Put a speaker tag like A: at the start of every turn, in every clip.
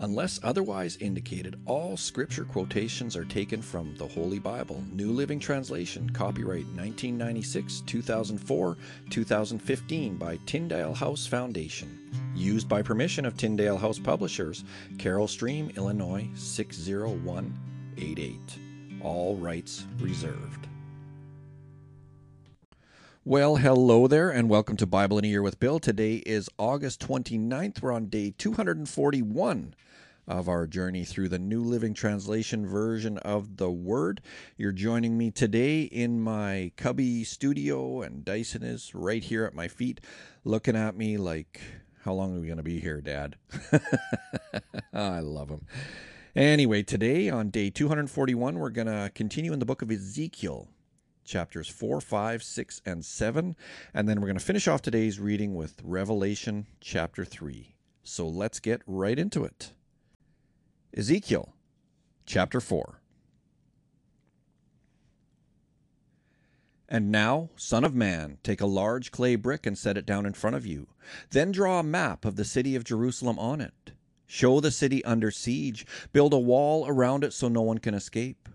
A: Unless otherwise indicated, all scripture quotations are taken from the Holy Bible, New Living Translation, copyright 1996, 2004, 2015 by Tyndale House Foundation. Used by permission of Tyndale House Publishers, Carol Stream, Illinois 60188. All rights reserved. Well, hello there, and welcome to Bible in a Year with Bill. Today is August 29th. We're on day 241 of our journey through the New Living Translation version of the Word. You're joining me today in my cubby studio, and Dyson is right here at my feet, looking at me like, How long are we going to be here, Dad? I love him. Anyway, today on day 241, we're going to continue in the book of Ezekiel, chapters 4, 5, 6, and 7. And then we're going to finish off today's reading with Revelation chapter 3. So let's get right into it. Ezekiel chapter 4. And now, Son of Man, take a large clay brick and set it down in front of you. Then draw a map of the city of Jerusalem on it. Show the city under siege. Build a wall around it so no one can escape.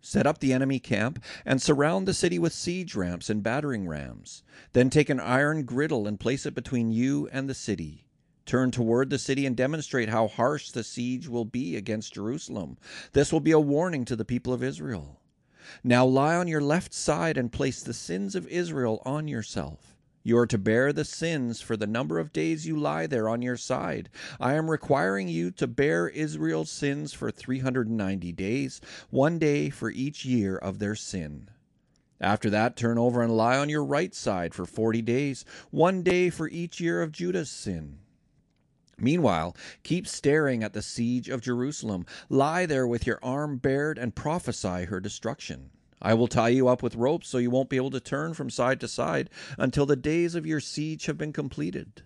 A: Set up the enemy camp and surround the city with siege ramps and battering rams. Then take an iron griddle and place it between you and the city. Turn toward the city and demonstrate how harsh the siege will be against Jerusalem. This will be a warning to the people of Israel. Now lie on your left side and place the sins of Israel on yourself. You are to bear the sins for the number of days you lie there on your side. I am requiring you to bear Israel's sins for 390 days, one day for each year of their sin. After that, turn over and lie on your right side for 40 days, one day for each year of Judah's sin. Meanwhile, keep staring at the siege of Jerusalem. Lie there with your arm bared and prophesy her destruction. I will tie you up with ropes so you won't be able to turn from side to side until the days of your siege have been completed.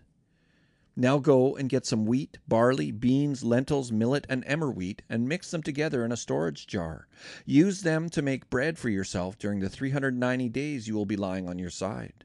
A: Now go and get some wheat, barley, beans, lentils, millet, and emmer wheat, and mix them together in a storage jar. Use them to make bread for yourself during the 390 days you will be lying on your side.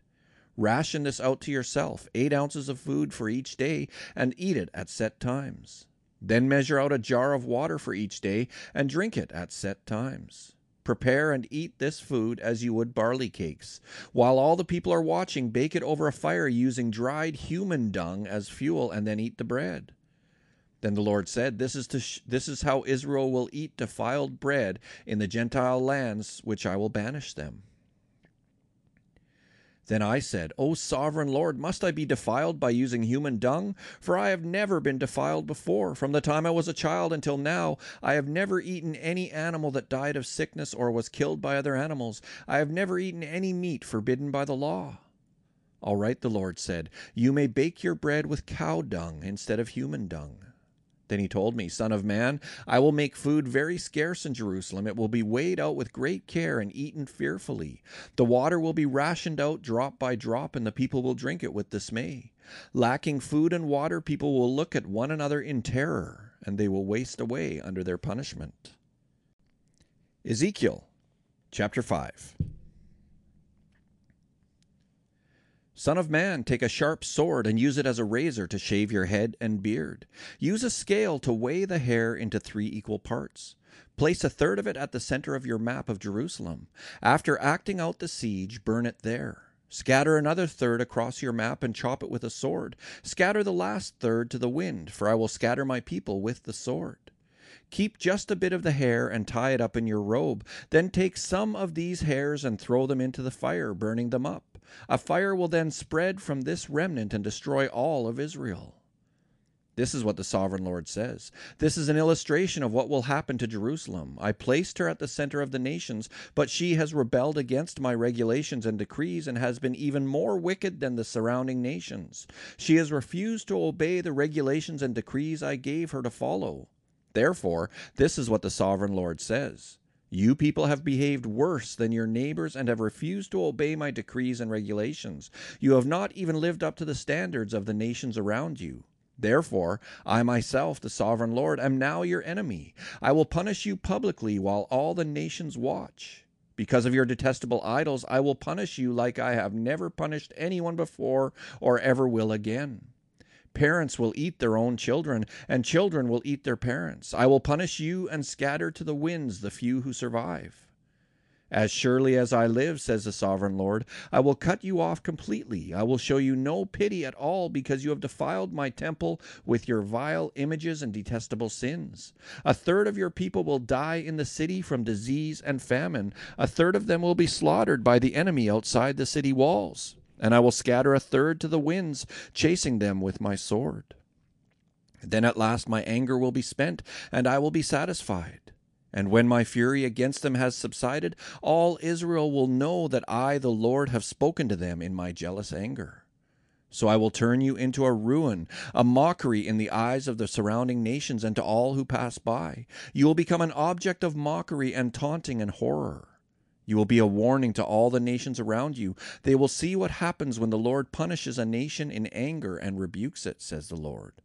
A: Ration this out to yourself, eight ounces of food for each day, and eat it at set times. Then measure out a jar of water for each day, and drink it at set times. Prepare and eat this food as you would barley cakes. While all the people are watching, bake it over a fire using dried human dung as fuel, and then eat the bread. Then the Lord said, This is, sh- this is how Israel will eat defiled bread in the Gentile lands which I will banish them. Then I said, O sovereign Lord, must I be defiled by using human dung? For I have never been defiled before. From the time I was a child until now, I have never eaten any animal that died of sickness or was killed by other animals. I have never eaten any meat forbidden by the law. All right, the Lord said, You may bake your bread with cow dung instead of human dung. Then he told me, Son of man, I will make food very scarce in Jerusalem. It will be weighed out with great care and eaten fearfully. The water will be rationed out drop by drop, and the people will drink it with dismay. Lacking food and water, people will look at one another in terror, and they will waste away under their punishment. Ezekiel chapter 5. Son of man, take a sharp sword and use it as a razor to shave your head and beard. Use a scale to weigh the hair into three equal parts. Place a third of it at the center of your map of Jerusalem. After acting out the siege, burn it there. Scatter another third across your map and chop it with a sword. Scatter the last third to the wind, for I will scatter my people with the sword. Keep just a bit of the hair and tie it up in your robe. Then take some of these hairs and throw them into the fire, burning them up. A fire will then spread from this remnant and destroy all of Israel. This is what the sovereign Lord says. This is an illustration of what will happen to Jerusalem. I placed her at the center of the nations, but she has rebelled against my regulations and decrees and has been even more wicked than the surrounding nations. She has refused to obey the regulations and decrees I gave her to follow. Therefore, this is what the sovereign Lord says. You people have behaved worse than your neighbors and have refused to obey my decrees and regulations. You have not even lived up to the standards of the nations around you. Therefore, I myself, the sovereign Lord, am now your enemy. I will punish you publicly while all the nations watch. Because of your detestable idols, I will punish you like I have never punished anyone before or ever will again. Parents will eat their own children, and children will eat their parents. I will punish you and scatter to the winds the few who survive. As surely as I live, says the sovereign Lord, I will cut you off completely. I will show you no pity at all because you have defiled my temple with your vile images and detestable sins. A third of your people will die in the city from disease and famine. A third of them will be slaughtered by the enemy outside the city walls. And I will scatter a third to the winds, chasing them with my sword. Then at last my anger will be spent, and I will be satisfied. And when my fury against them has subsided, all Israel will know that I, the Lord, have spoken to them in my jealous anger. So I will turn you into a ruin, a mockery in the eyes of the surrounding nations and to all who pass by. You will become an object of mockery and taunting and horror. You will be a warning to all the nations around you. They will see what happens when the Lord punishes a nation in anger and rebukes it, says the Lord.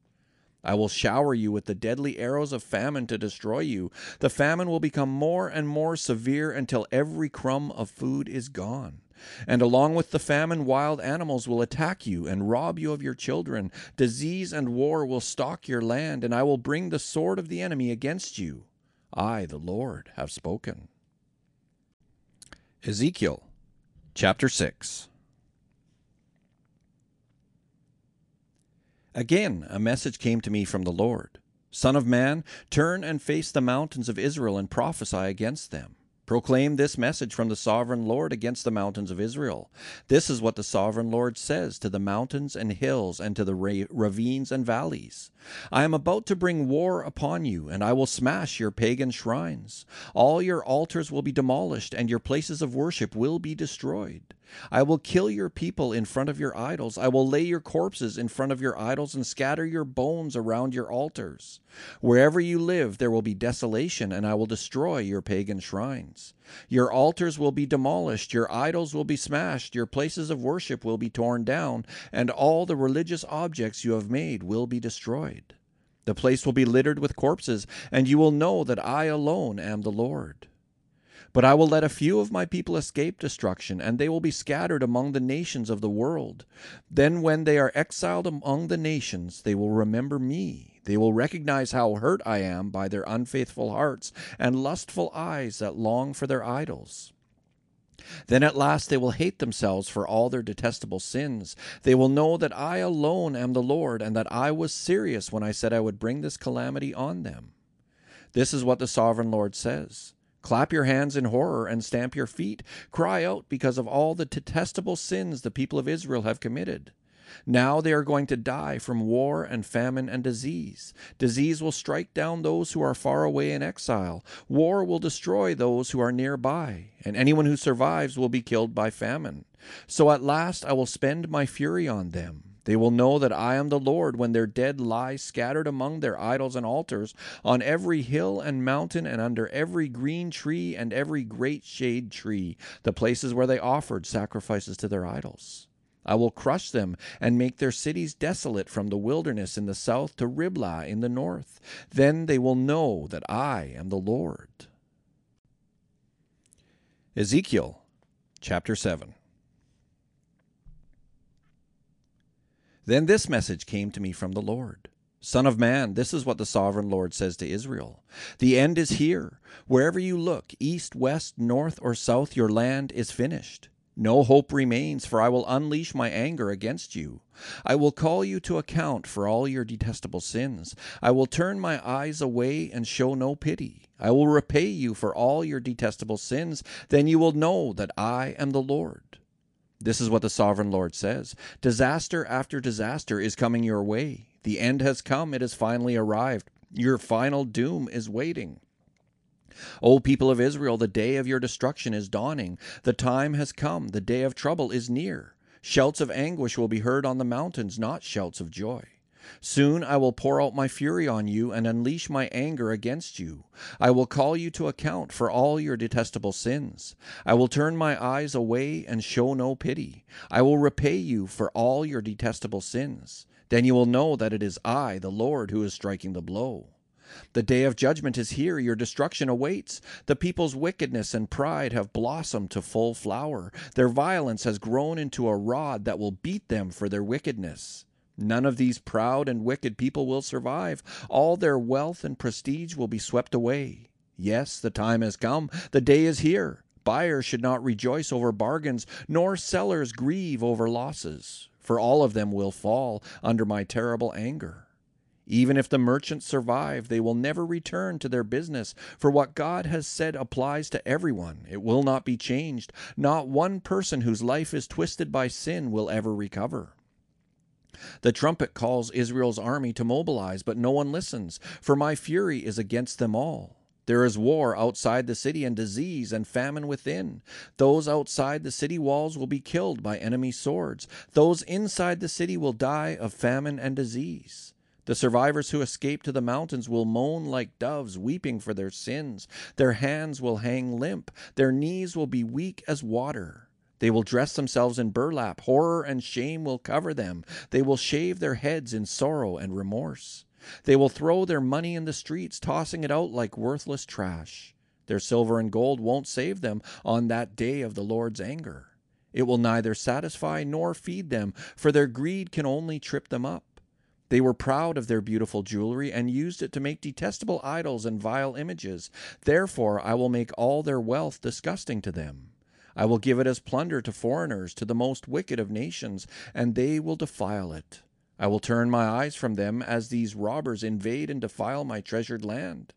A: I will shower you with the deadly arrows of famine to destroy you. The famine will become more and more severe until every crumb of food is gone. And along with the famine, wild animals will attack you and rob you of your children. Disease and war will stalk your land, and I will bring the sword of the enemy against you. I, the Lord, have spoken. Ezekiel chapter 6 Again, a message came to me from the Lord Son of man, turn and face the mountains of Israel and prophesy against them. Proclaim this message from the sovereign Lord against the mountains of Israel. This is what the sovereign Lord says to the mountains and hills and to the ravines and valleys. I am about to bring war upon you, and I will smash your pagan shrines. All your altars will be demolished, and your places of worship will be destroyed. I will kill your people in front of your idols. I will lay your corpses in front of your idols and scatter your bones around your altars. Wherever you live, there will be desolation, and I will destroy your pagan shrines. Your altars will be demolished, your idols will be smashed, your places of worship will be torn down, and all the religious objects you have made will be destroyed. The place will be littered with corpses, and you will know that I alone am the Lord. But I will let a few of my people escape destruction, and they will be scattered among the nations of the world. Then, when they are exiled among the nations, they will remember me. They will recognize how hurt I am by their unfaithful hearts and lustful eyes that long for their idols. Then at last they will hate themselves for all their detestable sins. They will know that I alone am the Lord, and that I was serious when I said I would bring this calamity on them. This is what the sovereign Lord says. Clap your hands in horror and stamp your feet. Cry out because of all the detestable sins the people of Israel have committed. Now they are going to die from war and famine and disease. Disease will strike down those who are far away in exile. War will destroy those who are nearby, and anyone who survives will be killed by famine. So at last I will spend my fury on them. They will know that I am the Lord when their dead lie scattered among their idols and altars, on every hill and mountain, and under every green tree and every great shade tree, the places where they offered sacrifices to their idols. I will crush them and make their cities desolate from the wilderness in the south to Riblah in the north. Then they will know that I am the Lord. Ezekiel chapter 7 Then this message came to me from the Lord. Son of man, this is what the sovereign Lord says to Israel The end is here. Wherever you look, east, west, north, or south, your land is finished. No hope remains, for I will unleash my anger against you. I will call you to account for all your detestable sins. I will turn my eyes away and show no pity. I will repay you for all your detestable sins. Then you will know that I am the Lord. This is what the sovereign Lord says Disaster after disaster is coming your way. The end has come, it has finally arrived. Your final doom is waiting. O people of Israel, the day of your destruction is dawning. The time has come, the day of trouble is near. Shouts of anguish will be heard on the mountains, not shouts of joy. Soon I will pour out my fury on you and unleash my anger against you. I will call you to account for all your detestable sins. I will turn my eyes away and show no pity. I will repay you for all your detestable sins. Then you will know that it is I, the Lord, who is striking the blow. The day of judgment is here, your destruction awaits. The people's wickedness and pride have blossomed to full flower. Their violence has grown into a rod that will beat them for their wickedness. None of these proud and wicked people will survive. All their wealth and prestige will be swept away. Yes, the time has come. The day is here. Buyers should not rejoice over bargains, nor sellers grieve over losses, for all of them will fall under my terrible anger. Even if the merchants survive, they will never return to their business, for what God has said applies to everyone. It will not be changed. Not one person whose life is twisted by sin will ever recover. The trumpet calls Israel's army to mobilize, but no one listens, for my fury is against them all. There is war outside the city and disease and famine within. Those outside the city walls will be killed by enemy swords. Those inside the city will die of famine and disease. The survivors who escape to the mountains will moan like doves, weeping for their sins. Their hands will hang limp. Their knees will be weak as water. They will dress themselves in burlap. Horror and shame will cover them. They will shave their heads in sorrow and remorse. They will throw their money in the streets, tossing it out like worthless trash. Their silver and gold won't save them on that day of the Lord's anger. It will neither satisfy nor feed them, for their greed can only trip them up. They were proud of their beautiful jewelry and used it to make detestable idols and vile images. Therefore, I will make all their wealth disgusting to them. I will give it as plunder to foreigners, to the most wicked of nations, and they will defile it. I will turn my eyes from them as these robbers invade and defile my treasured land.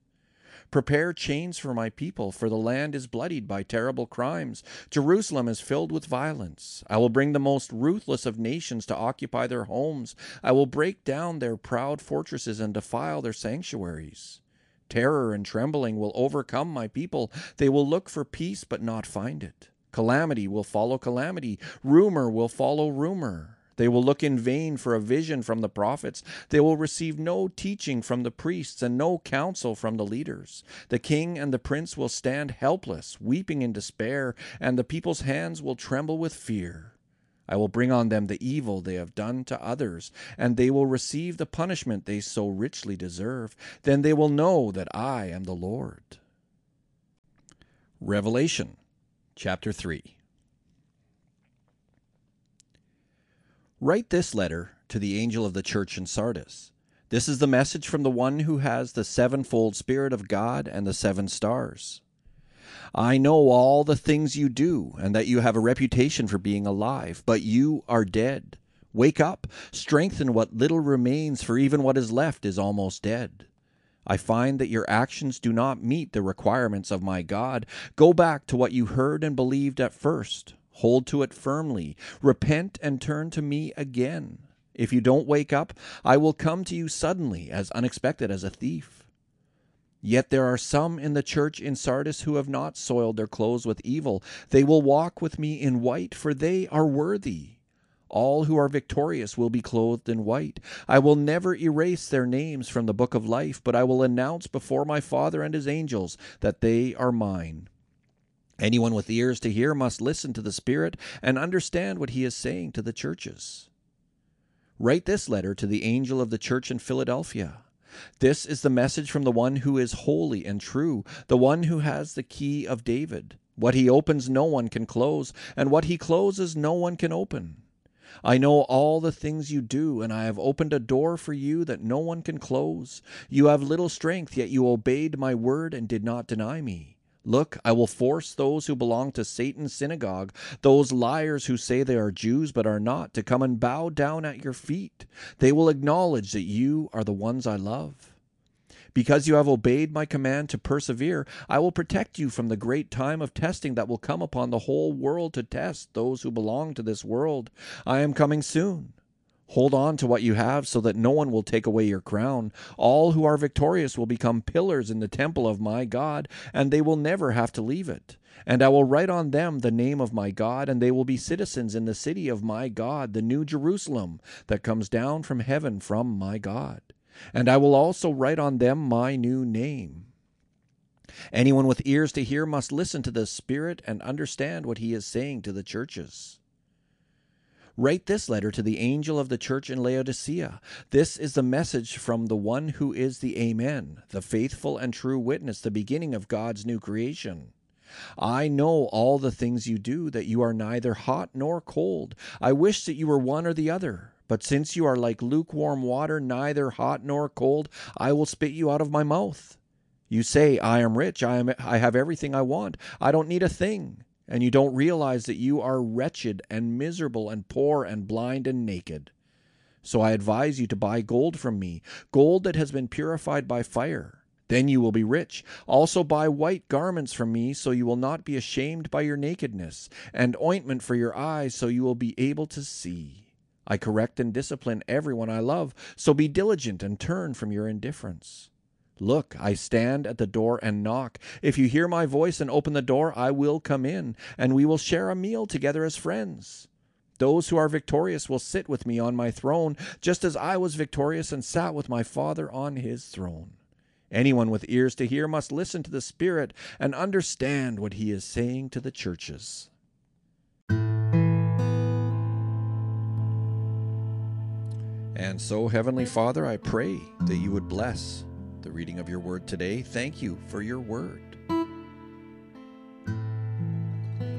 A: Prepare chains for my people, for the land is bloodied by terrible crimes. Jerusalem is filled with violence. I will bring the most ruthless of nations to occupy their homes. I will break down their proud fortresses and defile their sanctuaries. Terror and trembling will overcome my people. They will look for peace but not find it. Calamity will follow calamity. Rumor will follow rumor. They will look in vain for a vision from the prophets. They will receive no teaching from the priests and no counsel from the leaders. The king and the prince will stand helpless, weeping in despair, and the people's hands will tremble with fear. I will bring on them the evil they have done to others, and they will receive the punishment they so richly deserve. Then they will know that I am the Lord. Revelation chapter 3 Write this letter to the angel of the church in Sardis. This is the message from the one who has the sevenfold Spirit of God and the seven stars. I know all the things you do, and that you have a reputation for being alive, but you are dead. Wake up, strengthen what little remains, for even what is left is almost dead. I find that your actions do not meet the requirements of my God. Go back to what you heard and believed at first. Hold to it firmly. Repent and turn to me again. If you don't wake up, I will come to you suddenly, as unexpected as a thief. Yet there are some in the church in Sardis who have not soiled their clothes with evil. They will walk with me in white, for they are worthy. All who are victorious will be clothed in white. I will never erase their names from the book of life, but I will announce before my Father and his angels that they are mine. Anyone with ears to hear must listen to the Spirit and understand what he is saying to the churches. Write this letter to the angel of the church in Philadelphia. This is the message from the one who is holy and true, the one who has the key of David. What he opens, no one can close, and what he closes, no one can open. I know all the things you do, and I have opened a door for you that no one can close. You have little strength, yet you obeyed my word and did not deny me. Look, I will force those who belong to Satan's synagogue, those liars who say they are Jews but are not, to come and bow down at your feet. They will acknowledge that you are the ones I love. Because you have obeyed my command to persevere, I will protect you from the great time of testing that will come upon the whole world to test those who belong to this world. I am coming soon. Hold on to what you have so that no one will take away your crown. All who are victorious will become pillars in the temple of my God, and they will never have to leave it. And I will write on them the name of my God, and they will be citizens in the city of my God, the new Jerusalem that comes down from heaven from my God. And I will also write on them my new name. Anyone with ears to hear must listen to the Spirit and understand what he is saying to the churches. Write this letter to the angel of the church in Laodicea. This is the message from the one who is the Amen, the faithful and true witness, the beginning of God's new creation. I know all the things you do, that you are neither hot nor cold. I wish that you were one or the other. But since you are like lukewarm water, neither hot nor cold, I will spit you out of my mouth. You say, I am rich, I, am, I have everything I want, I don't need a thing. And you don't realize that you are wretched and miserable and poor and blind and naked. So I advise you to buy gold from me, gold that has been purified by fire. Then you will be rich. Also buy white garments from me, so you will not be ashamed by your nakedness, and ointment for your eyes, so you will be able to see. I correct and discipline everyone I love, so be diligent and turn from your indifference. Look, I stand at the door and knock. If you hear my voice and open the door, I will come in, and we will share a meal together as friends. Those who are victorious will sit with me on my throne, just as I was victorious and sat with my Father on his throne. Anyone with ears to hear must listen to the Spirit and understand what he is saying to the churches. And so, Heavenly Father, I pray that you would bless the reading of your word today. Thank you for your word.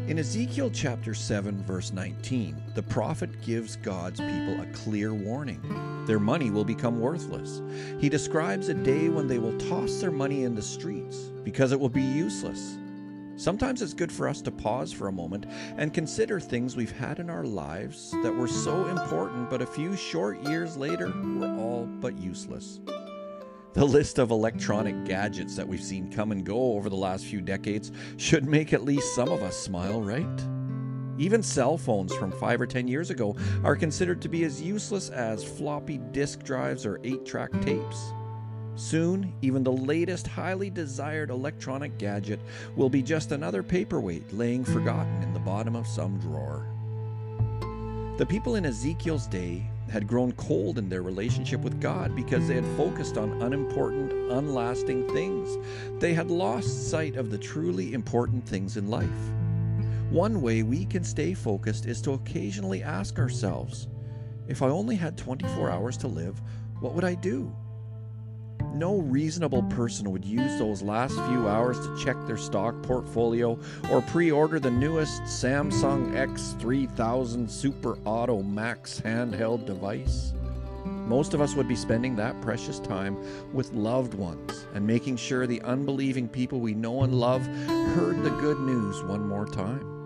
A: In Ezekiel chapter 7, verse 19, the prophet gives God's people a clear warning. Their money will become worthless. He describes a day when they will toss their money in the streets because it will be useless. Sometimes it's good for us to pause for a moment and consider things we've had in our lives that were so important, but a few short years later were all but useless. The list of electronic gadgets that we've seen come and go over the last few decades should make at least some of us smile, right? Even cell phones from five or ten years ago are considered to be as useless as floppy disk drives or eight track tapes. Soon, even the latest highly desired electronic gadget will be just another paperweight laying forgotten in the bottom of some drawer. The people in Ezekiel's day had grown cold in their relationship with God because they had focused on unimportant, unlasting things. They had lost sight of the truly important things in life. One way we can stay focused is to occasionally ask ourselves if I only had 24 hours to live, what would I do? No reasonable person would use those last few hours to check their stock portfolio or pre order the newest Samsung X3000 Super Auto Max handheld device. Most of us would be spending that precious time with loved ones and making sure the unbelieving people we know and love heard the good news one more time.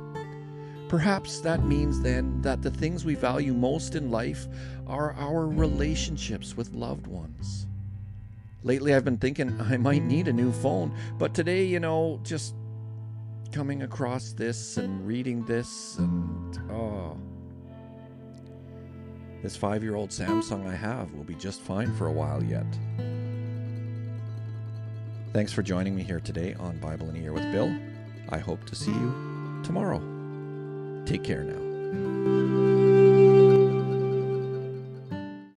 A: Perhaps that means then that the things we value most in life are our relationships with loved ones. Lately, I've been thinking I might need a new phone, but today, you know, just coming across this and reading this, and oh, this five year old Samsung I have will be just fine for a while yet. Thanks for joining me here today on Bible in a Year with Bill. I hope to see you tomorrow. Take care now.